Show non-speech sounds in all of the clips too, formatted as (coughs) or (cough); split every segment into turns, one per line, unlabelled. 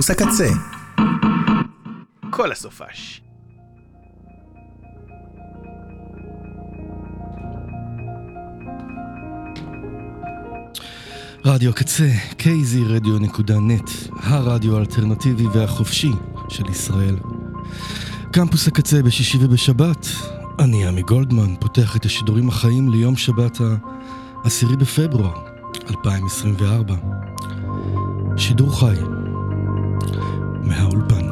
קמפוס הקצה.
כל הסופש.
רדיו קצה, kzradio.net, הרדיו האלטרנטיבי והחופשי של ישראל. קמפוס הקצה בשישי ובשבת, אני עמי גולדמן, פותח את השידורים החיים ליום שבת ה-10 בפברואר 2024. שידור חי מהאולפן.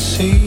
see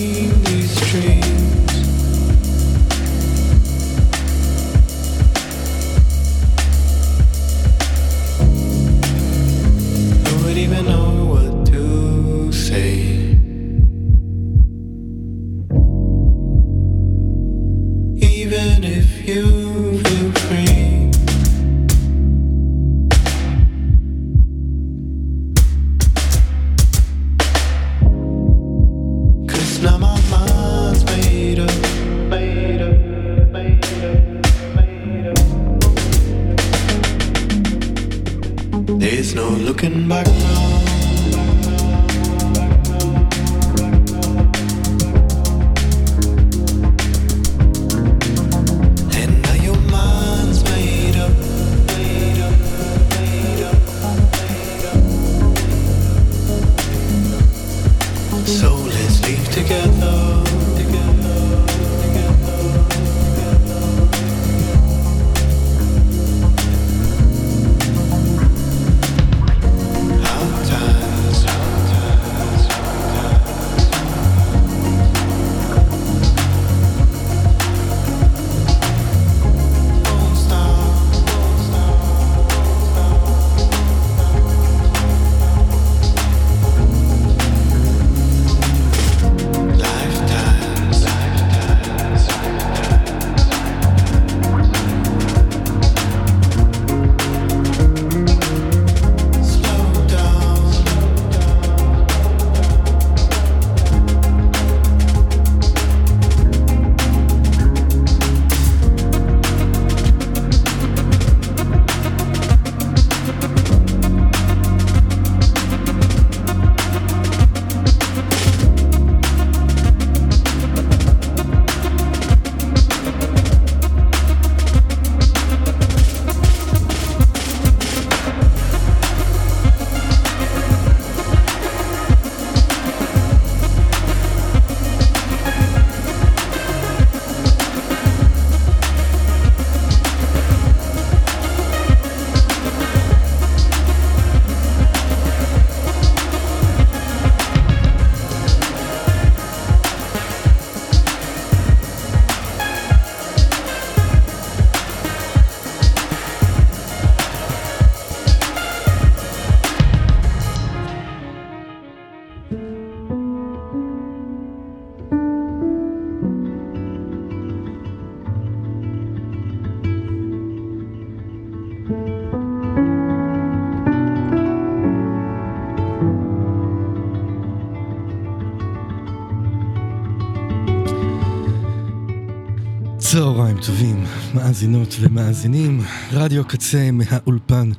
טובים, מאזינות ומאזינים, רדיו קצה מהאולפן.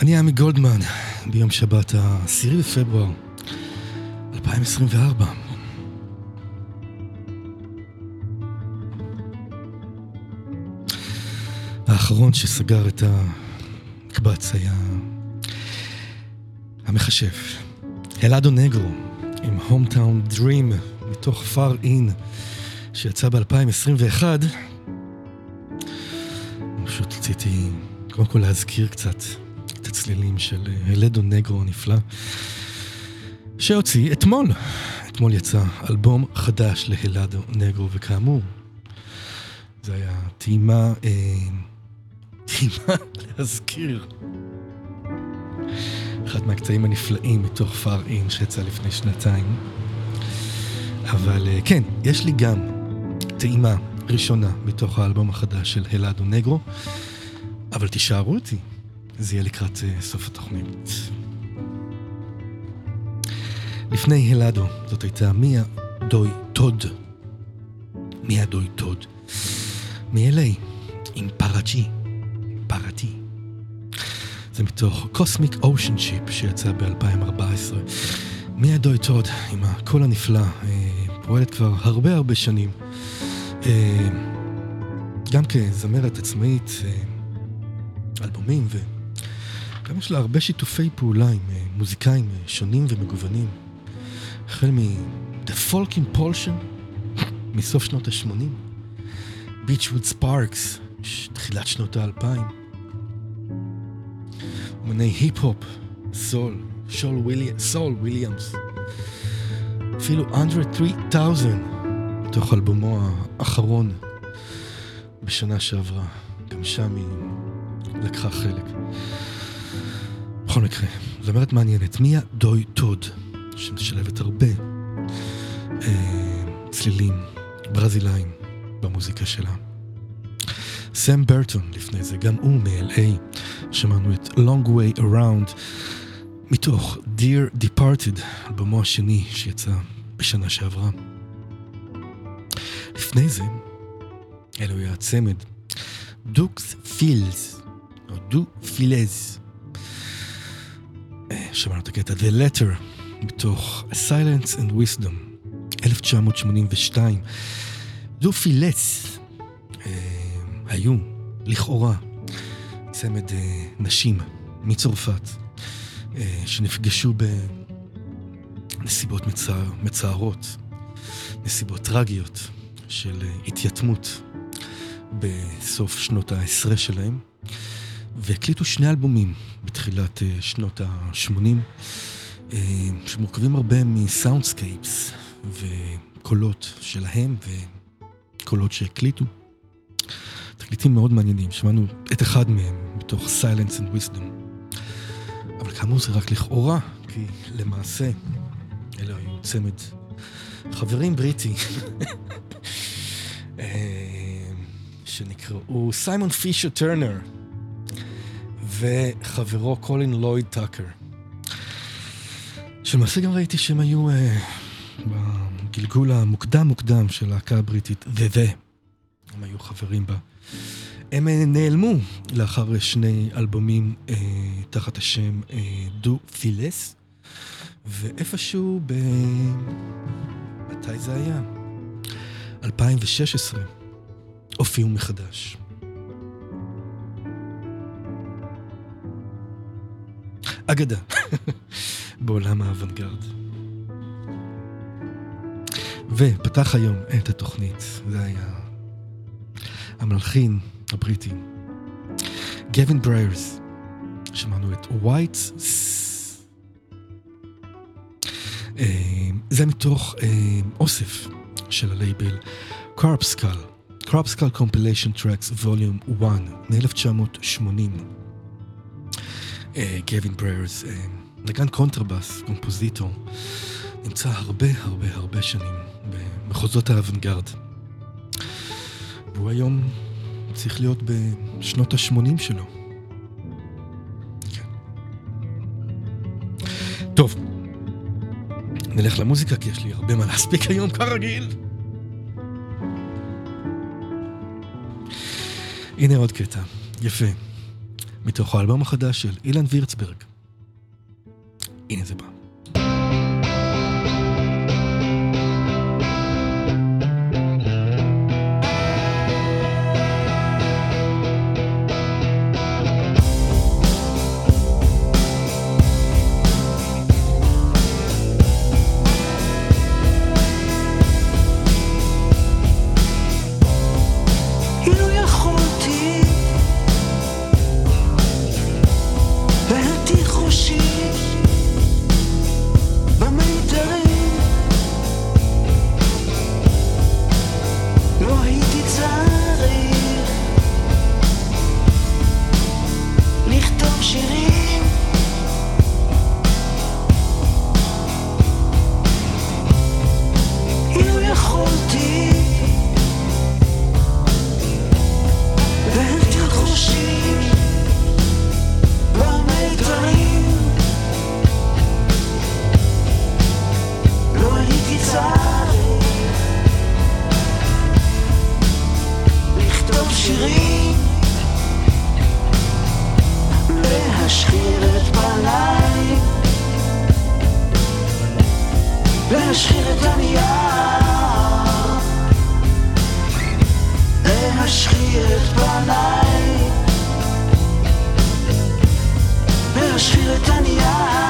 אני עמי גולדמן, ביום שבת ה-10 בפברואר 2024. האחרון שסגר את המקבץ היה המחשב, אלאדו נגרו עם הומטאון דרים מתוך פאר אין. שיצא ב-2021, פשוט רציתי קודם כל להזכיר קצת את הצלילים של הלדו נגרו הנפלא, שהוציא אתמול. אתמול יצא אלבום חדש להלדו נגרו, וכאמור, זה היה טעימה, אה, טעימה (laughs) להזכיר. אחד מהקטעים הנפלאים מתוך פאר אין שיצא לפני שנתיים. אבל אה, כן, יש לי גם טעימה ראשונה מתוך האלבום החדש של הלאדו נגרו, אבל תישארו אותי, זה יהיה לקראת uh, סוף התוכנית. לפני הלאדו, זאת הייתה מיה דוי טוד. מיה דוי טוד. מ-LA, עם פראצ'י. פראטי. זה מתוך קוסמיק אושן שיפ שיצא ב-2014. מיה דוי טוד, עם הקול הנפלא, אה, פועלת כבר הרבה הרבה שנים. אה, גם כזמרת עצמאית, אה, אלבומים, וגם יש לה הרבה שיתופי פעולה עם אה, מוזיקאים שונים ומגוונים. החל מ-The Folk Impulsion מסוף שנות ה-80, Beachwood Sparks, תחילת שנות ה-2000, אומני היפ-הופ, סול, סול וויליאמס, אפילו אנדרה 3000, מתוך אלבומו האחרון בשנה שעברה. גם שם היא לקחה חלק. בכל מקרה, זמרת מעניינת. מיה דוי טוד, שמשלבת הרבה אה, צלילים ברזילאים במוזיקה שלה. סם ברטון לפני זה, גם הוא מ-LA, שמענו את Long Way Around מתוך Dear Departed, אלבומו השני שיצא בשנה שעברה. לפני זה, אלו היה הצמד, דוקס פילס, דו פילז. אה, שמענו את הקטע The Letter, בתוך Silence and Wisdom, 1982. דו פילס אה, היו, לכאורה, צמד אה, נשים מצרפת, שנפגשו בנסיבות מצער, מצערות, נסיבות טרגיות. של התייתמות בסוף שנות העשרה שלהם, והקליטו שני אלבומים בתחילת אה, שנות ה-80, אה, שמורכבים הרבה מסאונדסקייפס וקולות שלהם וקולות שהקליטו. תקליטים מאוד מעניינים, שמענו את אחד מהם מתוך Silence and Wisdom. אבל כאמור זה רק לכאורה, כי למעשה אלה היו צמד חברים בריטי (laughs) אה, שנקראו סיימון פישר טרנר וחברו קולין לויד טאקר. שלמעשה גם ראיתי שהם היו uh, בגלגול המוקדם מוקדם של להקה הבריטית, The The. הם היו חברים בה. הם uh, נעלמו לאחר שני אלבומים uh, תחת השם דו uh, פילס, ואיפשהו ב... מתי זה היה? 2016 הופיעו מחדש. אגדה (laughs) בעולם האוונגרד. ופתח היום את התוכנית, זה היה המלחין הבריטי, גווין בריירס, שמענו את White אה, זה מתוך אה, אוסף של הלייבל Crepuscule, Crepuscule Compilation Tracks Volume 1 מ-1980. אה, גאווין בריירס, אה, נגן קונטרבאס, קומפוזיטור, נמצא הרבה הרבה הרבה שנים במחוזות האוונגרד. והוא היום צריך להיות בשנות ה-80 שלו. כן. טוב, נלך למוזיקה כי יש לי הרבה מה להספיק היום כרגיל. הנה עוד קטע, יפה. מתוך האלבום החדש של אילן וירצברג. הנה זה בא.
להשחיר את הנייר.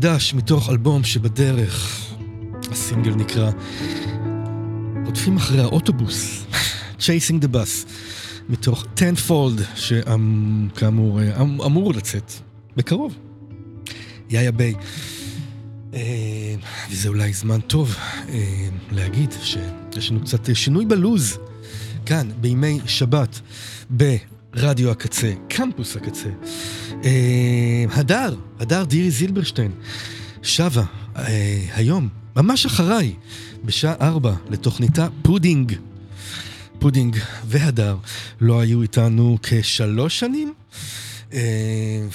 חדש מתוך אלבום שבדרך. הסינגל נקרא רודפים אחרי האוטובוס, (laughs) Chasing the Bus, מתוך Tenfold, שכאמור אמ- אמור לצאת בקרוב. יאיה ביי. אה, וזה אולי זמן טוב אה, להגיד שיש לנו קצת שינוי בלו"ז כאן בימי שבת ברדיו הקצה, קמפוס הקצה. אה, הדר, הדר דירי זילברשטיין, שבה אה, היום, ממש אחריי, בשעה ארבע, לתוכניתה פודינג. פודינג והדר לא היו איתנו כשלוש שנים. אה,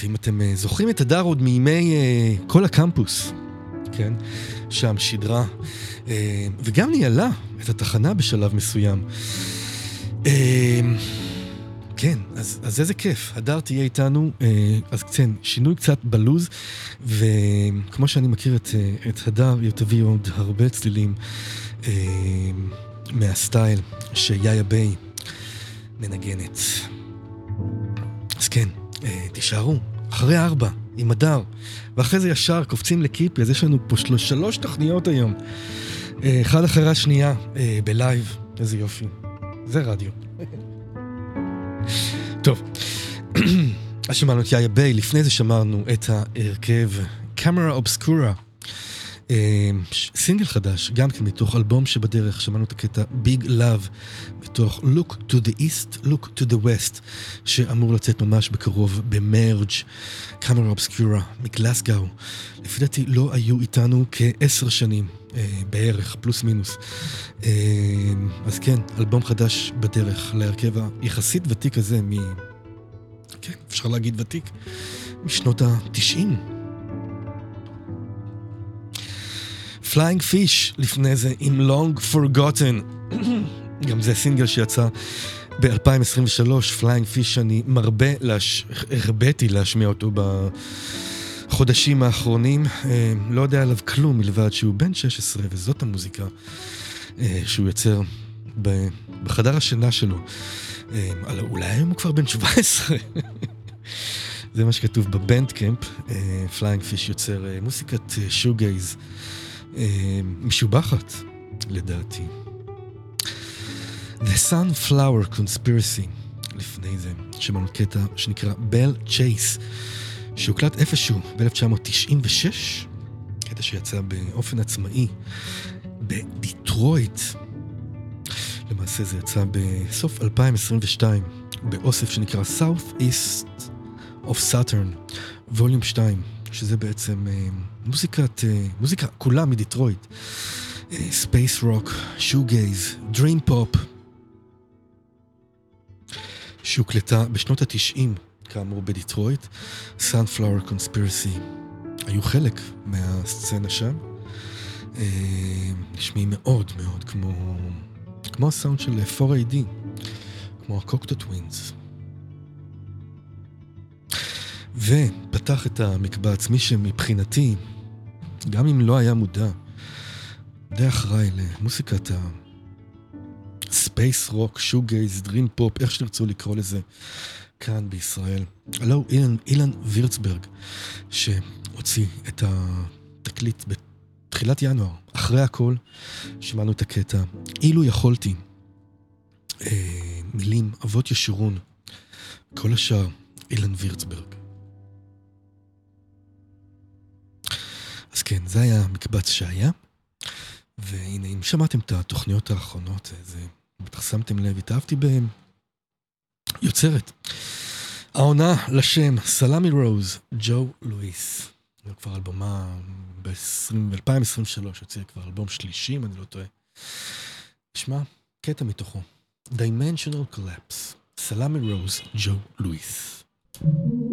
ואם אתם זוכרים את הדר עוד מימי קול הקמפוס, כן? שם שידרה, וגם ניהלה את התחנה בשלב מסוים. כן, אז, אז איזה כיף. הדר תהיה איתנו, אה, אז כן, שינוי קצת בלוז, וכמו שאני מכיר את, אה, את הדר, היא תביא עוד הרבה צלילים אה, מהסטייל שיאיה ביי מנגנת. אז כן, תישארו, אחרי ארבע, עם הדר, ואחרי זה ישר קופצים לקיפי, אז יש לנו פה של... שלוש תוכניות היום. אחד אחרי השנייה, בלייב, איזה יופי. זה רדיו. טוב, אז שמענו את יאיה ביי, לפני זה שמענו את ההרכב קאמרה אובסקורה. אה, סינגל חדש, גם כן מתוך אלבום שבדרך, שמענו את הקטע Big Love, מתוך Look to the East, Look to the West, שאמור לצאת ממש בקרוב במרץ, קאמרה אובסקורה מגלסגאו. לפי דעתי לא היו איתנו כעשר שנים, בערך, פלוס מינוס. אה, אז כן, אלבום חדש בדרך להרכב היחסית ותיק הזה מ... כן, אפשר להגיד ותיק, משנות ה-90. פליינג פיש לפני זה עם Long Forgotten. (coughs) גם זה סינגל שיצא ב-2023, פליינג פיש, אני מרבה, להש... הרביתי להשמיע אותו בחודשים האחרונים. אה, לא יודע עליו כלום מלבד שהוא בן 16 וזאת המוזיקה אה, שהוא יוצר. בחדר השינה שלו. אה, אולי היום הוא כבר בן 17. (laughs) זה מה שכתוב ב Bandcamp, פליינג פיש יוצר מוסיקת shoegaze משובחת, לדעתי. The Sunflower Conspiracy, לפני זה, שמענו קטע שנקרא Bell Chase, שהוקלט איפשהו ב-1996, קטע שיצא באופן עצמאי בדיטרויט. למעשה זה יצא בסוף 2022, באוסף שנקרא South East of Saturn, volume 2, שזה בעצם אה, מוזיקת, אה, מוזיקה כולה מדיטרויט. space rock, shoegaze, dream pop, שהוקלטה בשנות התשעים, כאמור בדיטרויט, Sunflower Conspiracy. היו חלק מהסצנה שם. אה, נשמעים מאוד מאוד כמו, כמו הסאונד של 4AD, כמו הקוקטו טווינס. ופתח את המקבץ מי שמבחינתי, גם אם לא היה מודע, די אחראי למוסיקת ה space rock, shoegaze, dream pop, איך שתרצו לקרוא לזה,
כאן בישראל. הלו אילן, אילן וירצברג, שהוציא את התקליט בתחילת ינואר. אחרי הכל, שמענו את הקטע. אילו יכולתי, אה, מילים, אבות ישורון, כל השאר, אילן וירצברג. אז כן, זה היה המקבץ שהיה. והנה, אם שמעתם את התוכניות האחרונות, זה, בטח שמתם לב, התאהבתי בהם. יוצרת. העונה לשם, סלאמי רוז, ג'ו לואיס. זה כבר אלבומה ב-2023, הוציאה כבר אלבום שלישי, אם אני לא טועה. נשמע קטע מתוכו. Dimensional Collapse, סלאמי רוז, ג'ו לואיס.
מהאולפן,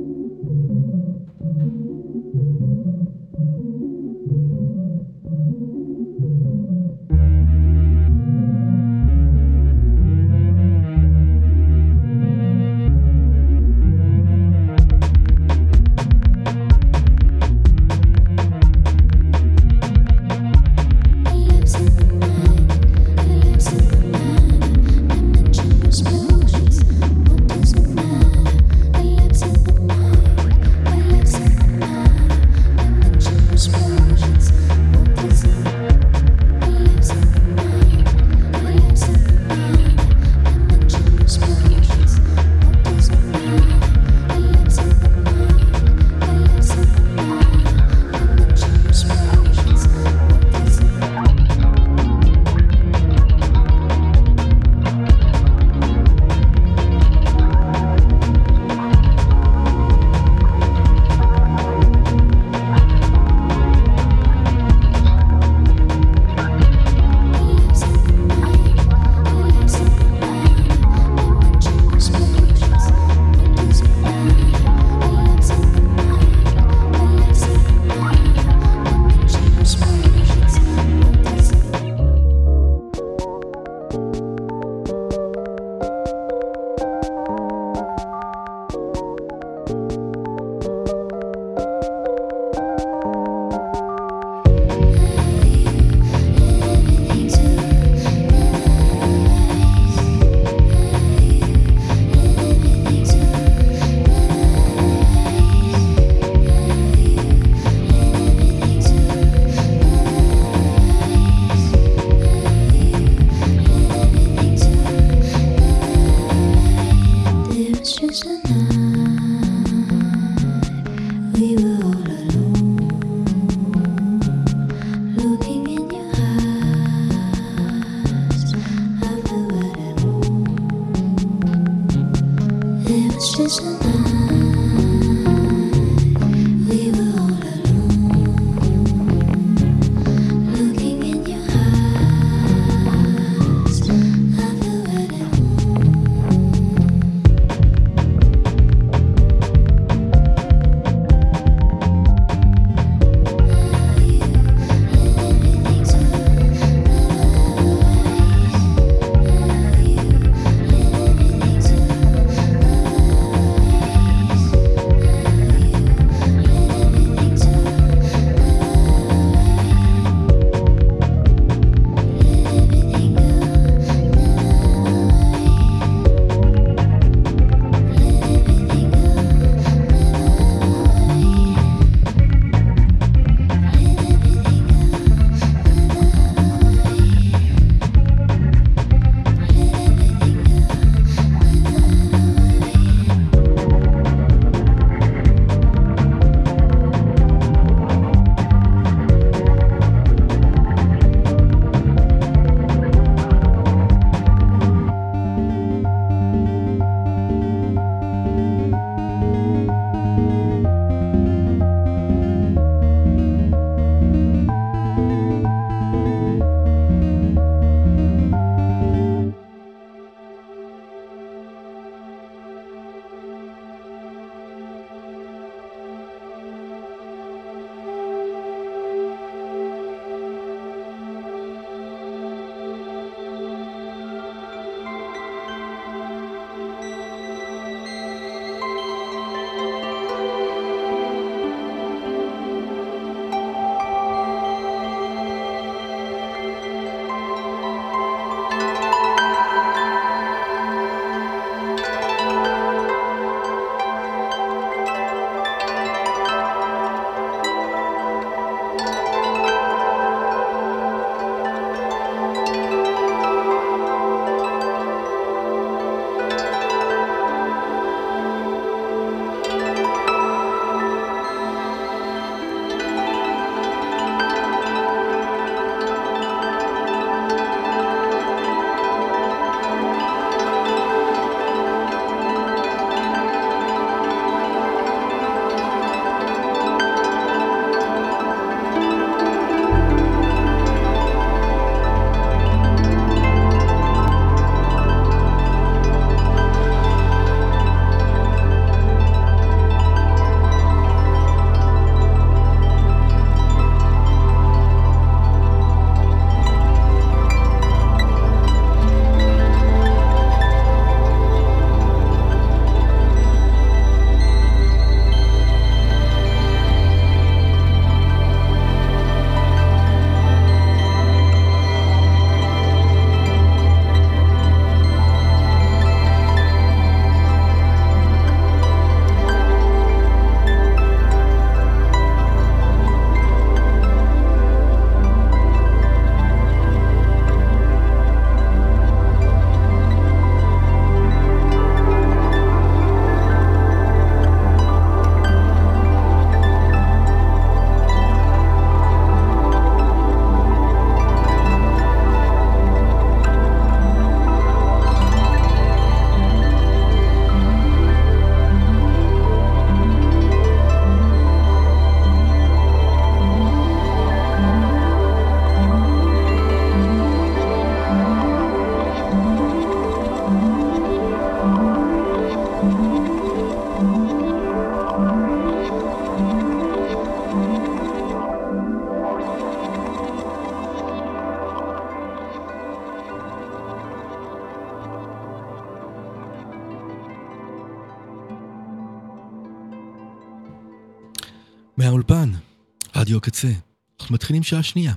מתחילים שעה שנייה.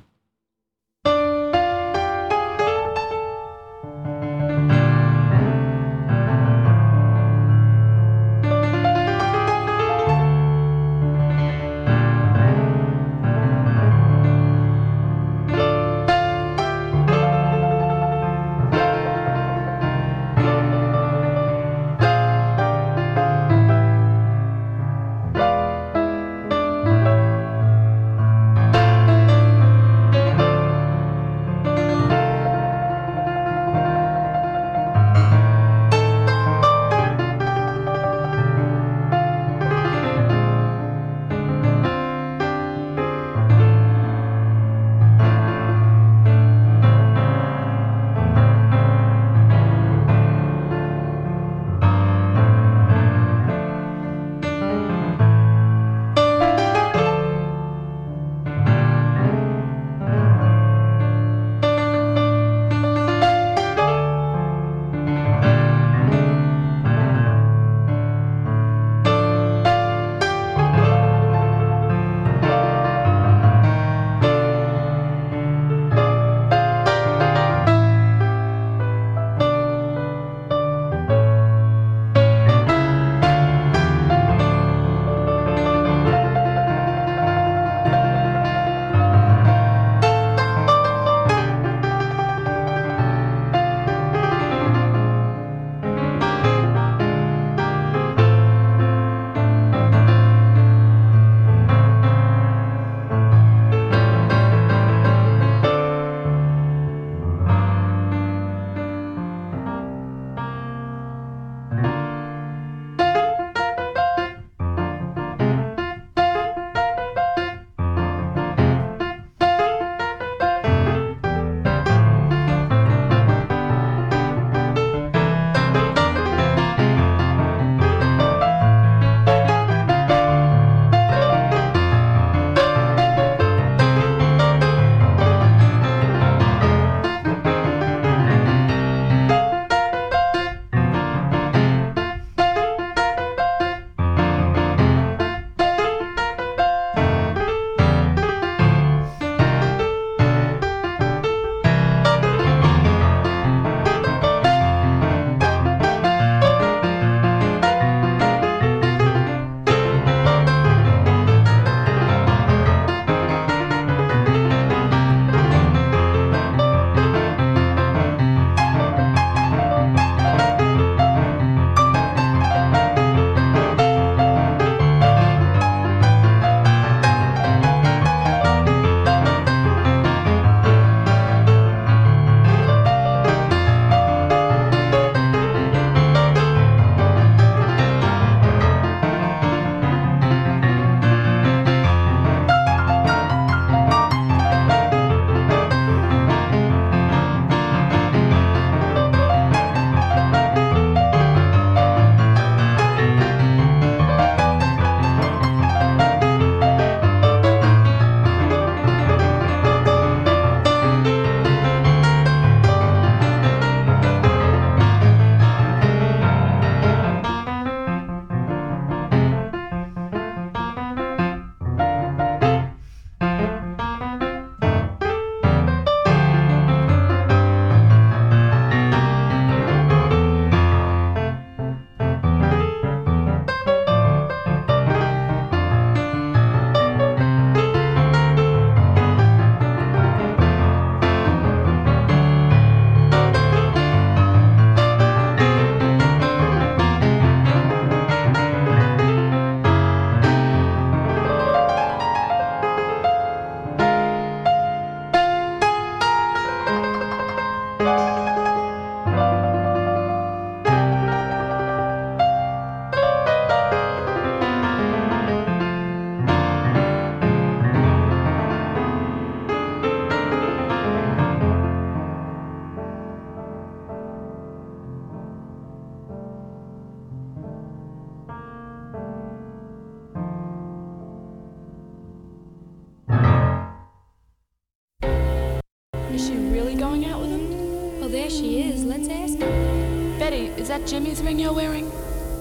Is she really going out with him?
Well, there she is. Let's ask her.
Betty, is that Jimmy's ring you're wearing?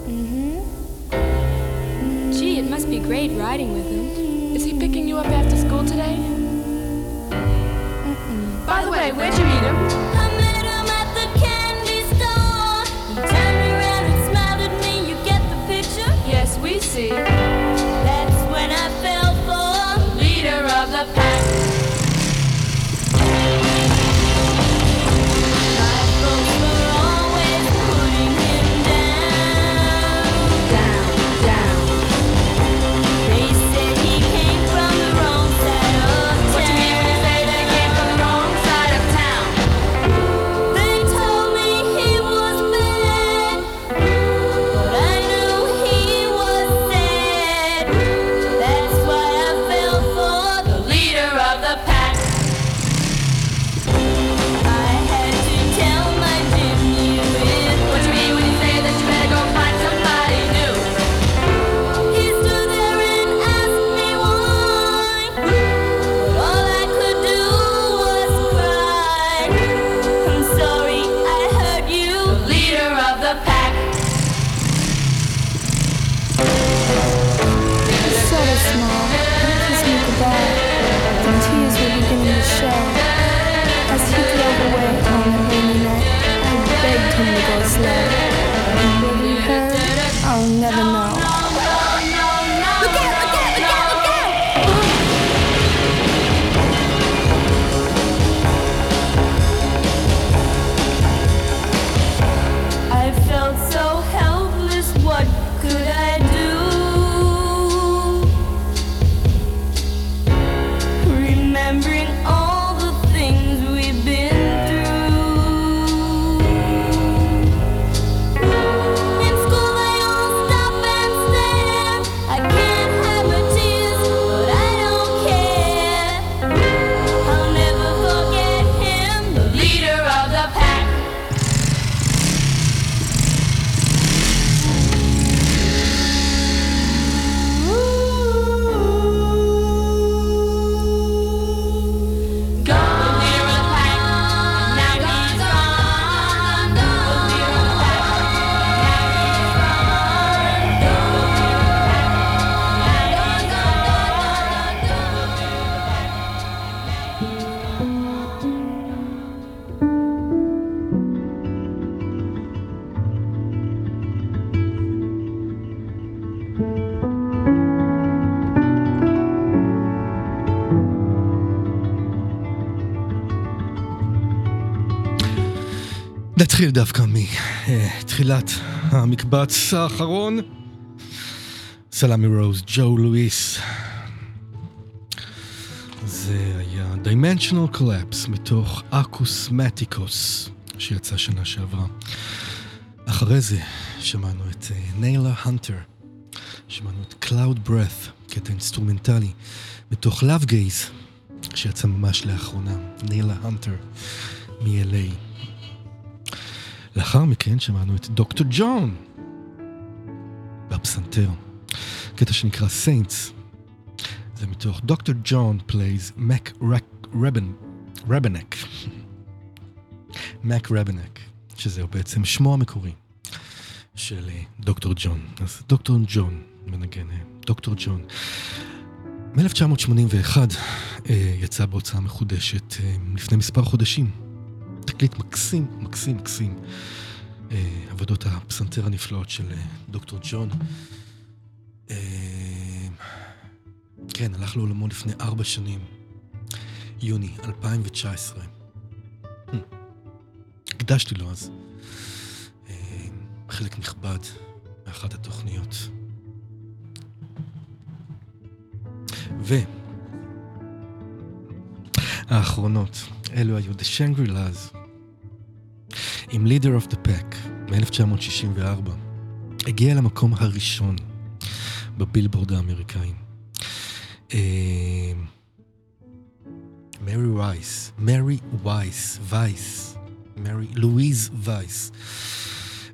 Mm-hmm. Gee, it
It must be great riding with him.
Is he picking you up after school today? Mm-mm. By the way, where'd you meet him?
I
נתחיל דווקא מתחילת המקבץ האחרון. סלאמי רוז, ג'ו לואיס. זה היה Dimensional Collapse מתוך Akousmatikous שיצא שנה שעברה. אחרי זה שמענו את אה, ניילה הנטר, שמענו את Cloud Breath, קטע אינסטרומנטלי, מתוך Love Gaze, שיצא ממש לאחרונה, ניילה הנטר מ-LA. לאחר מכן שמענו את דוקטור ג'ון בפסנתר, קטע שנקרא Saints. זה מתוך Doctor John Plays Mac Rebennack. מק רבנק, שזהו בעצם שמו המקורי של אה, דוקטור ג'ון. אז דוקטור ג'ון מנגן, אה, דוקטור ג'ון. מ-1981 אה, יצא בהוצאה מחודשת לפני מספר חודשים. תקליט מקסים, מקסים, מקסים. אה, עבודות הפסנתר הנפלאות של אה, דוקטור ג'ון. אה, כן, הלך לעולמו לפני ארבע שנים, יוני 2019. Hmm. הקדשתי לו אז חלק נכבד מאחת התוכניות. ו... האחרונות, אלו היו The Shangri-Las עם Leader of the Pack מ-1964. הגיע למקום הראשון בבילבורד האמריקאי. אה, מרי וייס, מרי וייס, וייס, מרי, לואיז וייס,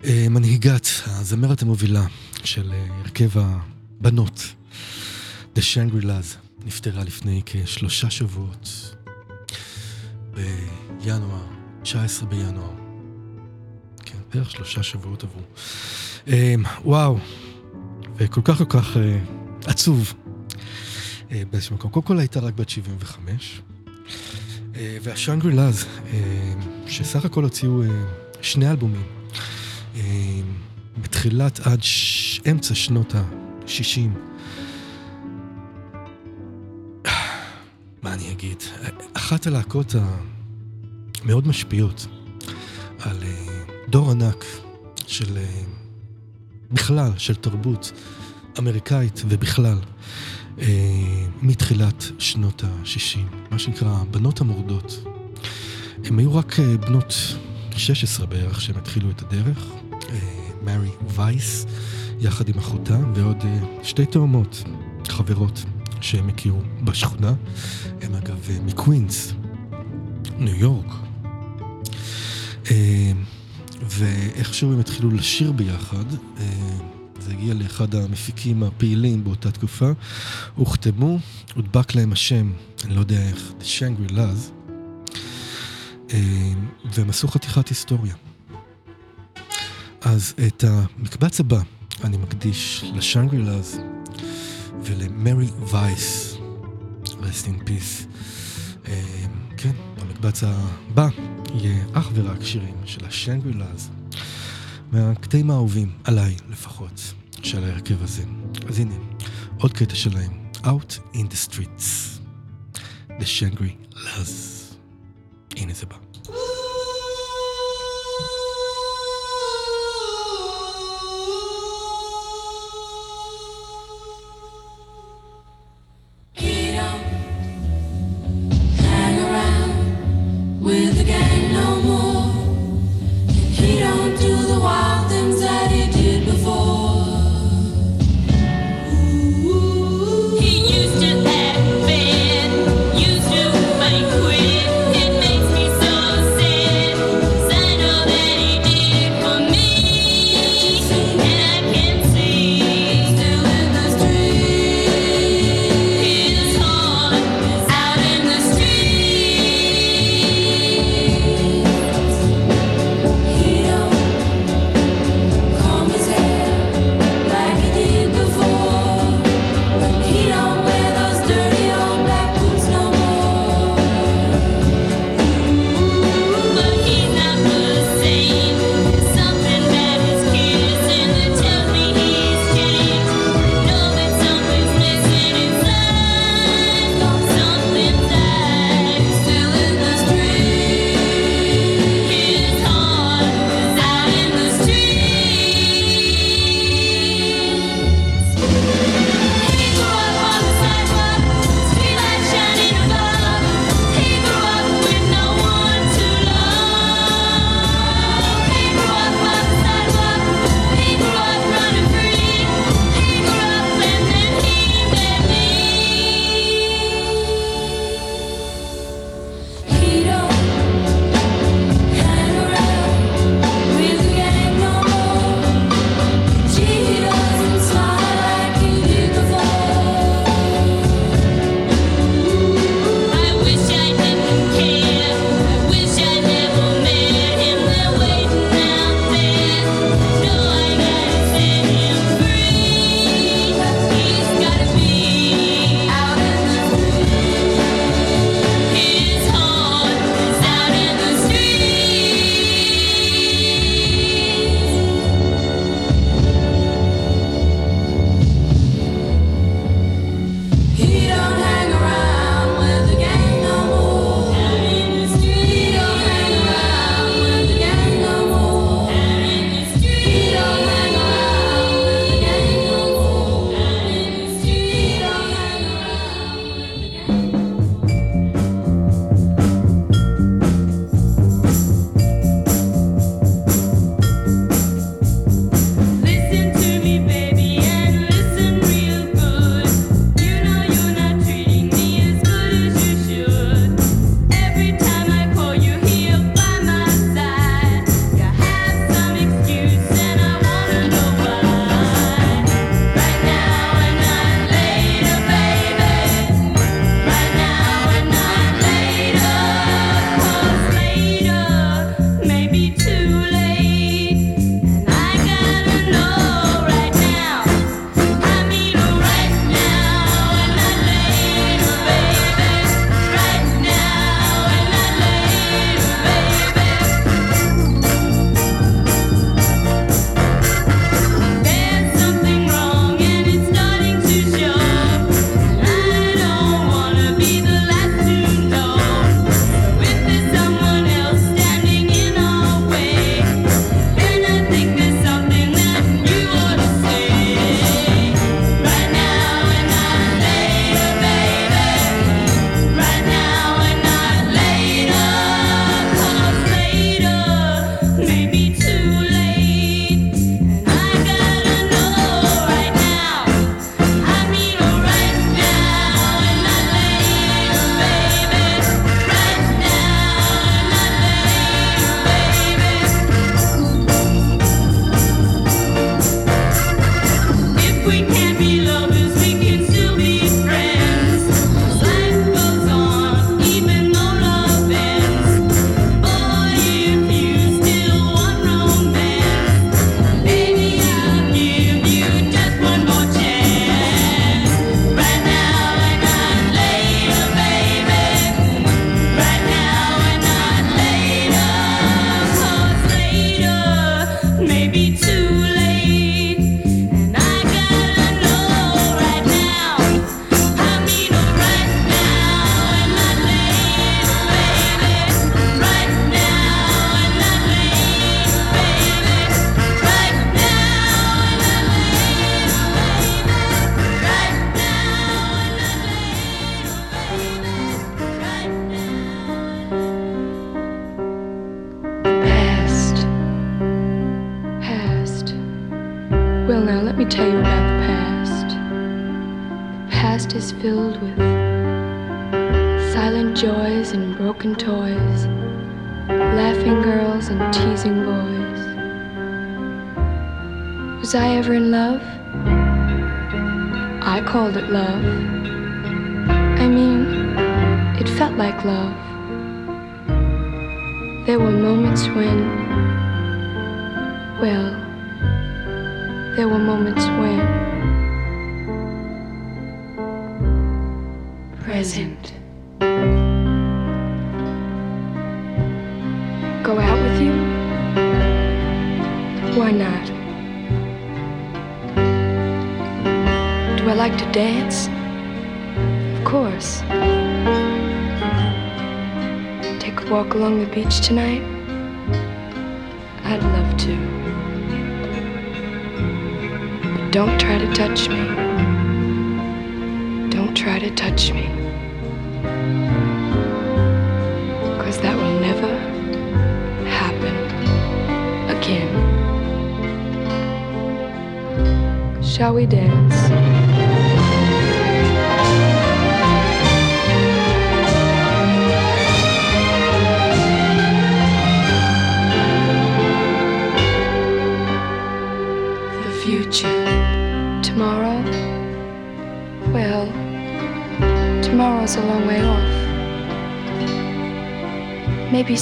אה, מנהיגת הזמרת המובילה של אה, הרכב הבנות, The Shangri-Las, נפטרה לפני כשלושה שבועות, בינואר, 19 בינואר. כן, בערך שלושה שבועות עברו. אה, וואו, וכל כך כל כך אה, עצוב. אה, באיזשהו מקום. קודם כל הייתה רק בת 75, אה, והשנגרי לאז, שסך הכל הוציאו שני אלבומים, בתחילת עד ש... אמצע שנות ה-60. מה אני אגיד? אחת הלהקות המאוד משפיעות על אה, דור ענק של... אה, בכלל, של תרבות אמריקאית ובכלל, אה, מתחילת שנות ה-60, מה שנקרא בנות המורדות. הן היו רק בנות 16 בערך כשהם התחילו את הדרך, מרי וייס, יחד עם אחותה, ועוד שתי תאומות, חברות שהם הכירו בשכונה. הם אגב מקווינס, ניו יורק. אה, ואיכשהו הם התחילו לשיר ביחד. אה, זה הגיע לאחד המפיקים הפעילים באותה תקופה. הוחתמו, הודבק להם השם, אני לא יודע איך, The Shangri Laz, אה, והם עשו חתיכת היסטוריה. אז את המקבץ הבא אני מקדיש לשנגרי לאז ולמרי וייס, rest in peace. אה, כן, המקבץ הבא יהיה אך ורק שירים של השנגרי לאז, מהקטעים האהובים, עליי לפחות, של ההרכב הזה. אז הנה, עוד קטע שלהם, Out in the Streets, The Shangri Laz. הנה זה בא.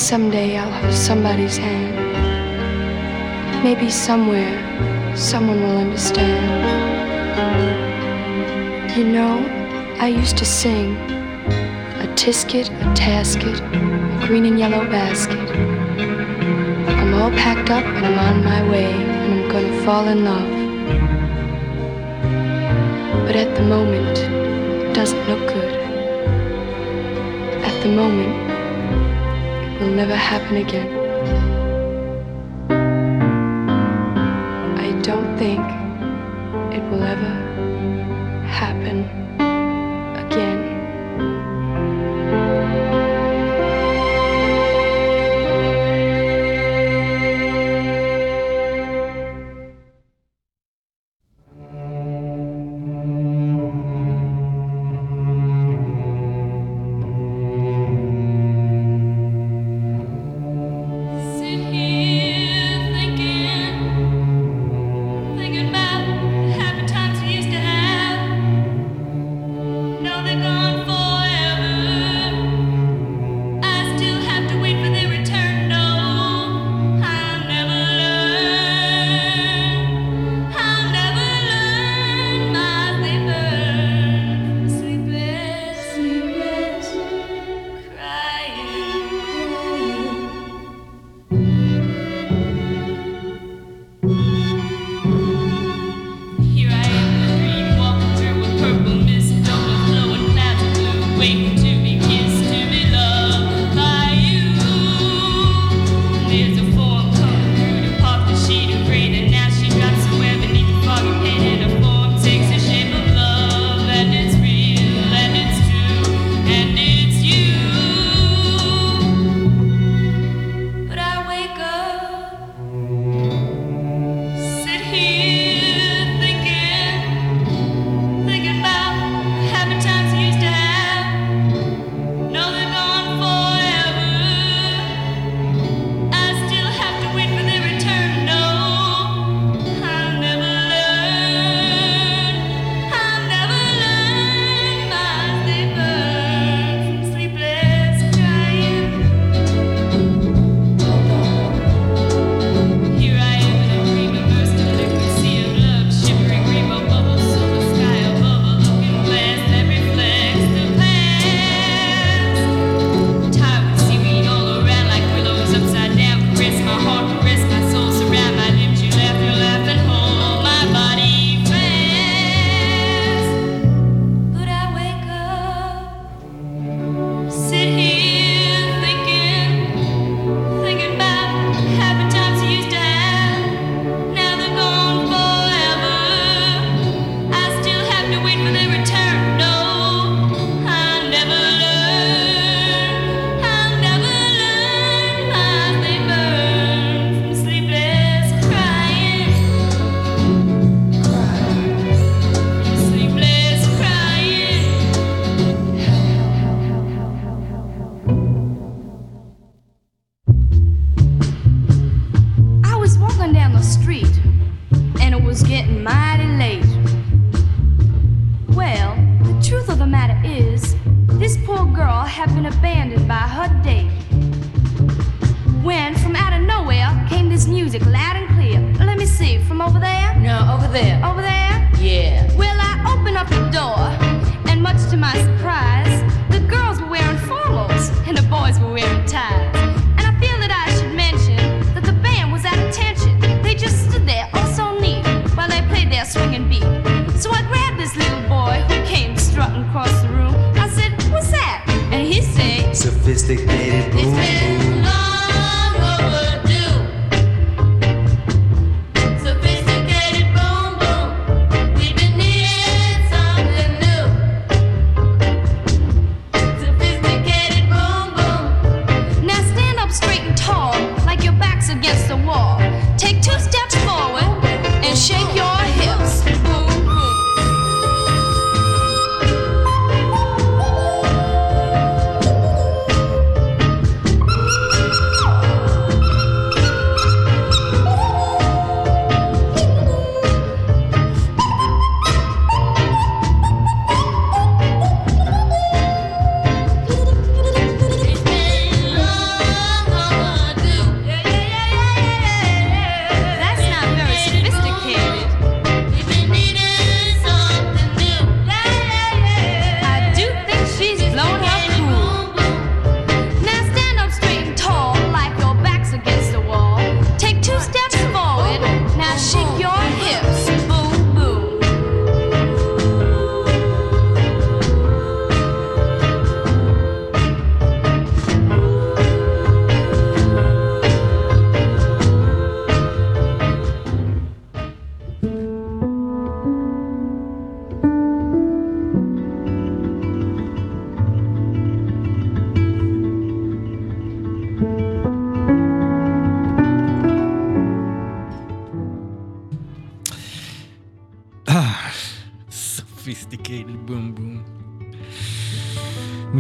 Someday I'll have somebody's hand. Maybe somewhere someone will understand. You know, I used to sing a tisket, a tasket, a green and yellow basket. I'm all packed up and I'm on my way and I'm gonna fall in love. But at the moment, it doesn't look good. At the moment, will never happen again. I don't think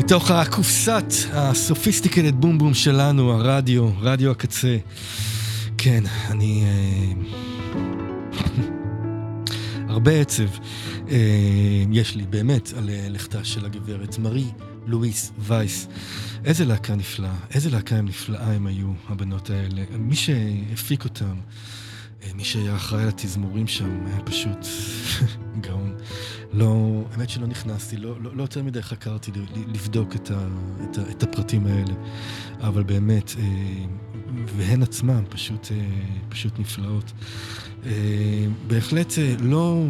מתוך הקופסת הסופיסטיקייטד בום בום שלנו, הרדיו, רדיו הקצה. כן, אני... אה, (laughs) הרבה עצב אה, יש לי באמת על אה, לכתה של הגברת מרי לואיס וייס. איזה להקה נפלאה, איזה להקה נפלאה הם היו, הבנות האלה. מי שהפיק אותם, מי שהיה אחראי על התזמורים שם, היה פשוט (laughs) גאון. לא, האמת שלא נכנסתי, לא, לא, לא יותר מדי חקרתי לבדוק את, ה, את, ה, את הפרטים האלה, אבל באמת, אה, והן עצמן פשוט, אה, פשוט נפלאות. אה, בהחלט אה, לא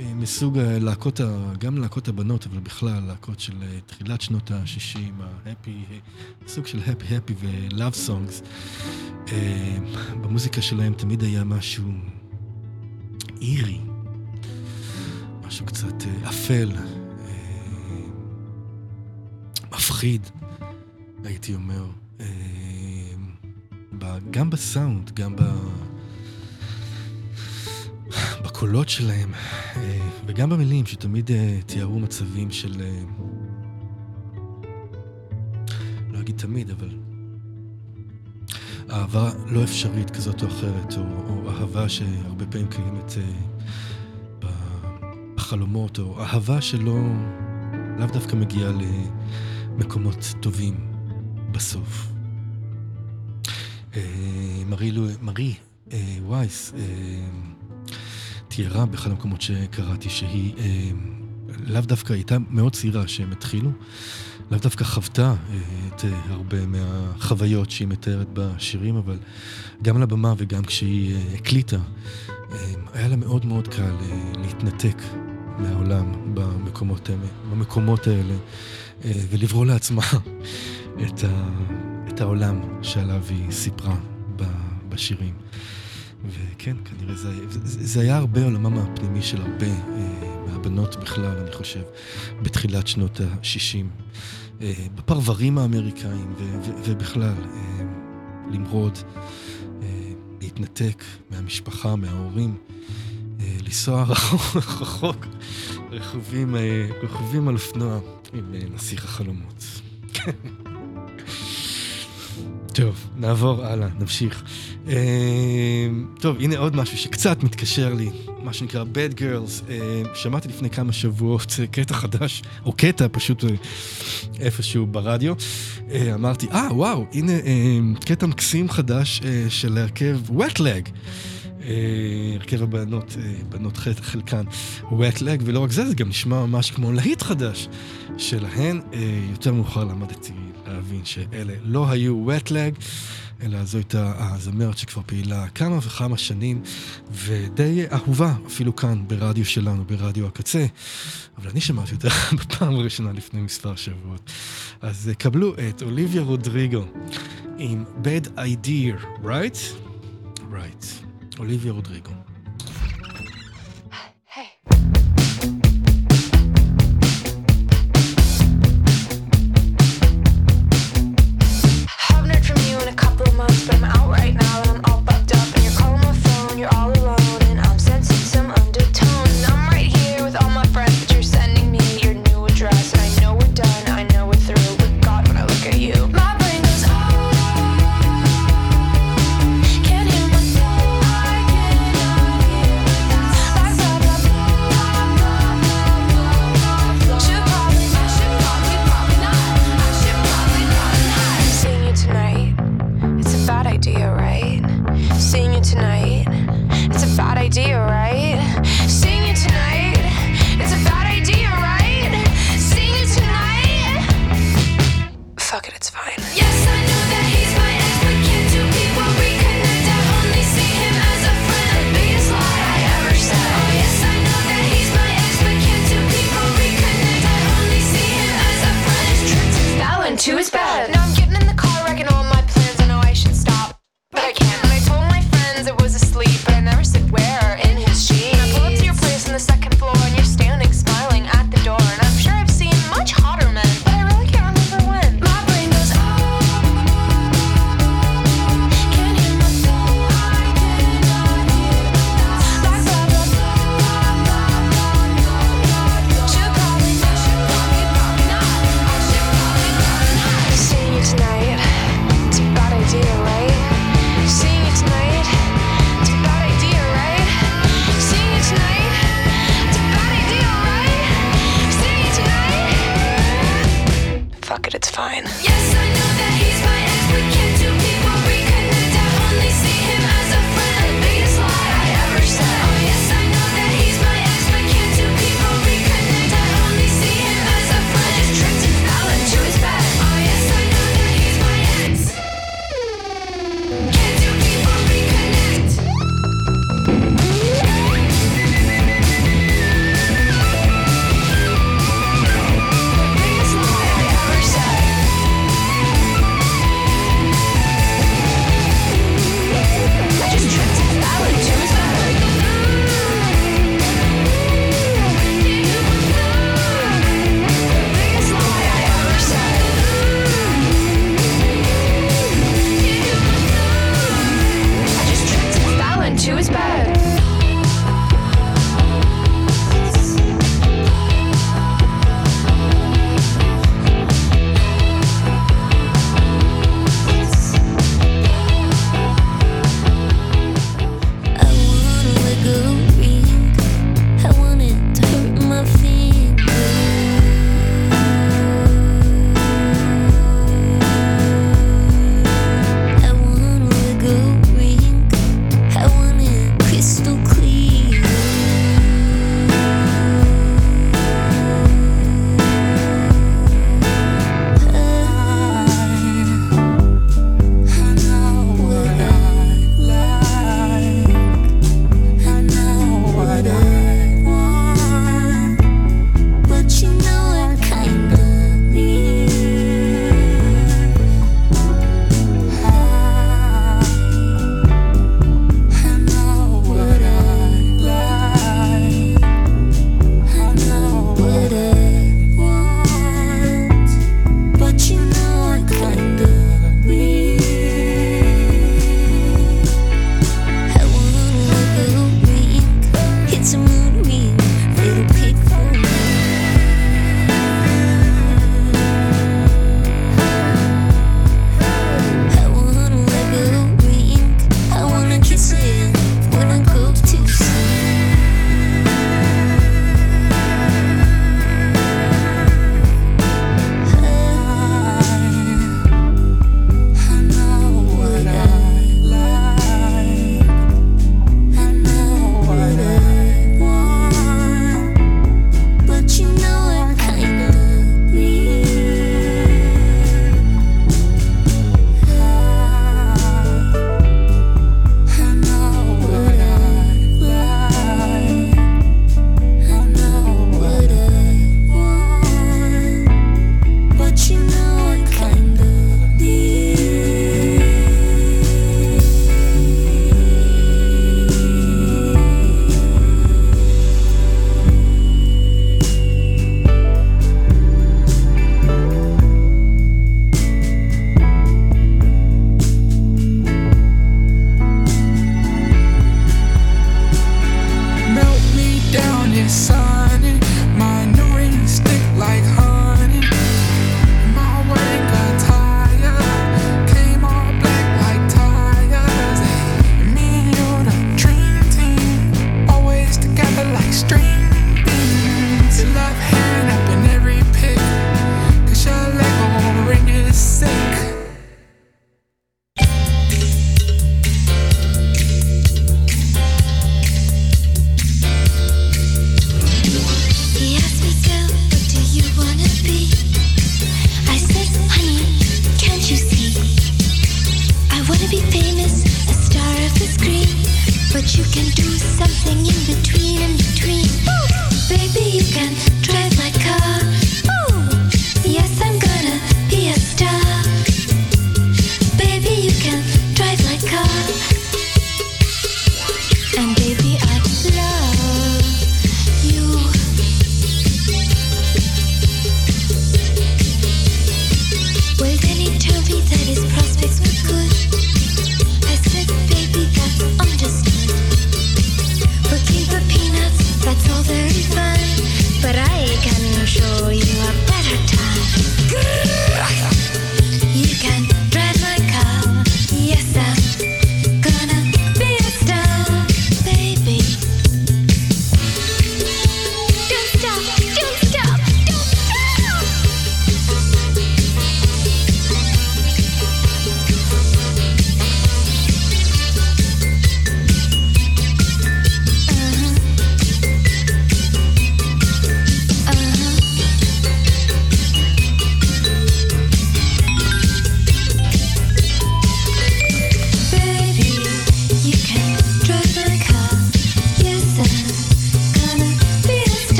אה, מסוג הלהקות, ה- גם להקות הבנות, אבל בכלל, להקות של אה, תחילת שנות ה-60, ה-happy, סוג של happy ו-love songs. אה, במוזיקה שלהם תמיד היה משהו אירי, משהו קצת אה, אפל, אה, מפחיד, הייתי אומר. אה, גם בסאונד, גם ב... בקולות שלהם, וגם במילים שתמיד תיארו מצבים של... לא אגיד תמיד, אבל... אהבה לא אפשרית כזאת או אחרת, או, או אהבה שהרבה פעמים קיימת בחלומות, או אהבה שלא... לאו דווקא מגיעה למקומות טובים בסוף. אה, מרי, מרי אה, וייס אה, תיארה באחד המקומות שקראתי שהיא לאו דווקא הייתה מאוד צעירה שהם התחילו, לאו דווקא חוותה את הרבה מהחוויות שהיא מתארת בשירים, אבל גם על הבמה וגם כשהיא הקליטה, היה לה מאוד מאוד קל להתנתק מהעולם במקומות במקומות האלה אה, ולברוא לעצמה (laughs) את, ה, את העולם שעליו היא סיפרה בשירים. וכן, כנראה זה, זה, זה היה הרבה עולמם הפנימי של הרבה אה, מהבנות בכלל, אני חושב, בתחילת שנות ה-60. אה, בפרברים האמריקאים ו, ו, ובכלל, למרוד, להתנתק מהמשפחה, מההורים, לנסוע רחוק, רחוק, רכובים, אה, רכובים על אופנוע עם אה, נסיך החלומות. טוב, נעבור הלאה, נמשיך. אה, טוב, הנה עוד משהו שקצת מתקשר לי, מה שנקרא Bad Girls. אה, שמעתי לפני כמה שבועות קטע חדש, או קטע פשוט אה, איפשהו ברדיו. אה, אמרתי, אה, וואו, הנה אה, קטע מקסים חדש אה, של הרכב Wet Leg.
אה, הרכב הבנות, אה, בנות חלקן, wet leg, ולא רק זה, זה גם נשמע ממש כמו להיט חדש שלהן. אה, יותר מאוחר למדתי להבין שאלה לא היו wet leg, אלא זו הייתה הזמרת שכבר פעילה כמה וכמה שנים, ודי אהובה אפילו כאן ברדיו שלנו, ברדיו הקצה, אבל אני שמעתי אותה (laughs) בפעם הראשונה לפני מספר שבועות. אז קבלו את אוליביה רודריגו עם Bad Idea, right? Right.
Olivier Rodrigo.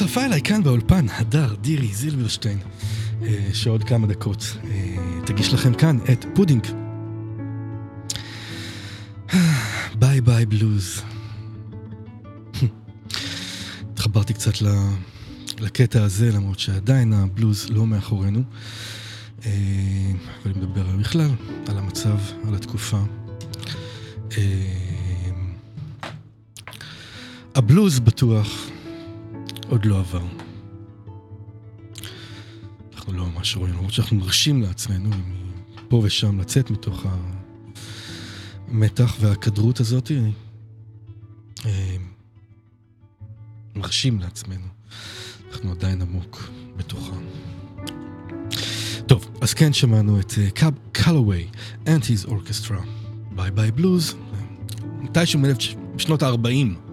הצטרפה אליי כאן באולפן הדר דירי זילברשטיין, אה, שעוד כמה דקות אה, תגיש לכם כאן את פודינג. Bye Bye Blues. התחברתי קצת לקטע הזה, למרות שעדיין הבלוז לא מאחורינו. אה, ואני מדבר על בכלל, על המצב, על התקופה. הבלוז בטוח עוד לא עבר. אנחנו לא ממש רואים, למרות שאנחנו מרשים לעצמנו פה ושם לצאת מתוך המתח והכדרות הזאת. אה, מרשים לעצמנו. אנחנו עדיין עמוק בתוכה. טוב, אז כן שמענו את אה, קאב קלווי, אנטיז אורקסטרה, Bye Bye Blues, מתישהו משנות ה-40.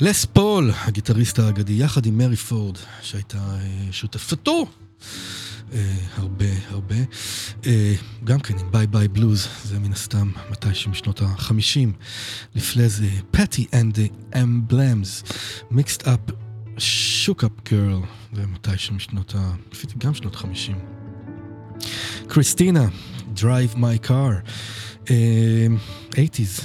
לס פול, הגיטריסט האגדי, יחד עם מרי פורד, שהייתה אה, שותפתו אה, הרבה הרבה. אה, גם כן עם Bye Bye Blues, זה מן הסתם מתישהו משנות ה-50. לפני זה Patty and Emblems, Mixed Up Shook Up Girl, זה מתישהו משנות ה... גם שנות ה-50. קריסטינה, Drive My אה, 80's.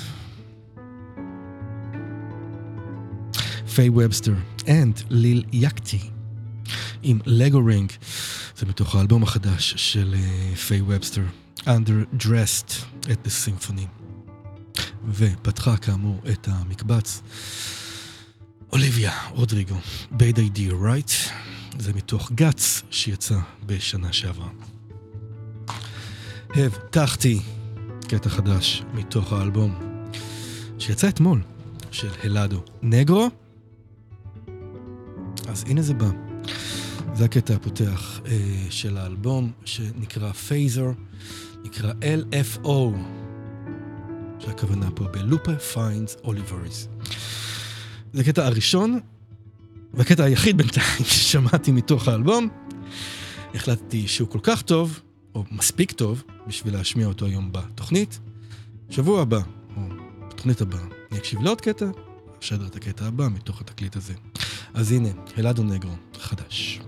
פיי ובסטר and ליל יקטי עם לגו רינג. זה מתוך האלבום החדש של אה, פיי ובסטר, Underdressed at the Symphony. ופתחה כאמור את המקבץ אוליביה רודריגו, Bad Idea Right, זה מתוך גאץ שיצא בשנה שעברה. הבטחתי קטע חדש מתוך האלבום שיצא אתמול, של Helado Negro. אז הנה זה בא. זה הקטע הפותח אה, של האלבום שנקרא Phasor, נקרא LFO, שהכוונה פה ב-Lupe Finds Oliveros. זה הקטע הראשון, והקטע היחיד בינתיים (laughs) ששמעתי מתוך האלבום. החלטתי שהוא כל כך טוב, או מספיק טוב, בשביל להשמיע אותו היום בתוכנית. שבוע הבא, או בתוכנית הבאה, אני אקשיב לעוד קטע, אשדר את הקטע הבא מתוך התקליט הזה. אז הנה, אלעדו נגרו, חדש.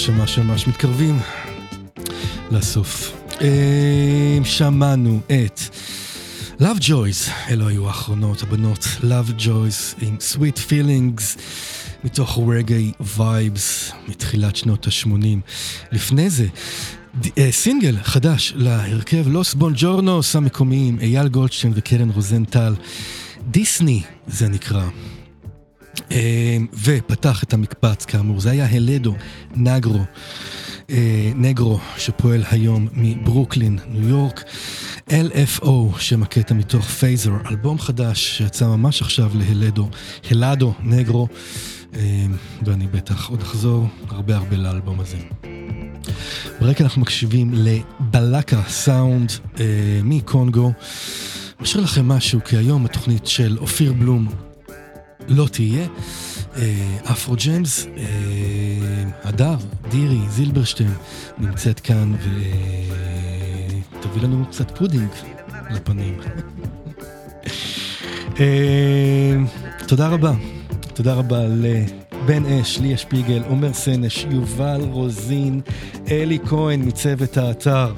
ממש ממש ממש מתקרבים לסוף. אה, שמענו את Love Joys, אלו היו האחרונות, הבנות, Love Joys עם Sweet Feelings, מתוך Reggae Vibes מתחילת שנות ה-80. לפני זה, אה, סינגל חדש להרכב לוס בונג'ורנוס המקומיים, אייל גולדשטיין וקרן רוזנטל. דיסני זה נקרא. אה, ופתח את המקבץ כאמור, זה היה Helado Negro, אה, Negro שפועל היום מברוקלין, ניו יורק, LFO שמקטע מתוך Phasor, אלבום חדש שיצא ממש עכשיו ל-Helado, Helado Negro, אה, ואני בטח עוד אחזור הרבה הרבה לאלבום הזה. ברקע אנחנו מקשיבים לבלקה סאונד אה, מקונגו. משאיר לכם משהו, כי היום התוכנית של אופיר בלום לא תהיה. אה, אפרו ג'יימס, אה, הדר, דירי, זילברשטיין נמצאת כאן ותביא לנו קצת פודינג לפנים. אה, תודה רבה. תודה רבה לבן אש, ליה שפיגל, עומר סנש, יובל רוזין, אלי כהן מצוות האתר.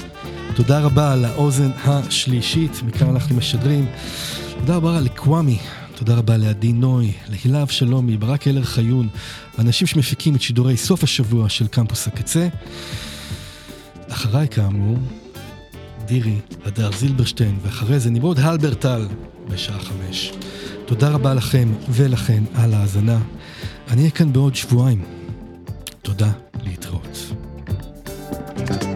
תודה רבה על האוזן השלישית, מכאן אנחנו משדרים. תודה רבה לקוואמי, תודה רבה לעדי נוי, להילה אבשלומי, ברק אלר חיון, האנשים שמפיקים את שידורי סוף השבוע של קמפוס הקצה. אחריי כאמור, דירי, הדר זילברשטיין, ואחרי זה נמרוד הלברטל בשעה חמש. תודה רבה לכם ולכן על ההאזנה. אני אהיה כאן בעוד שבועיים. תודה, להתראות. thank you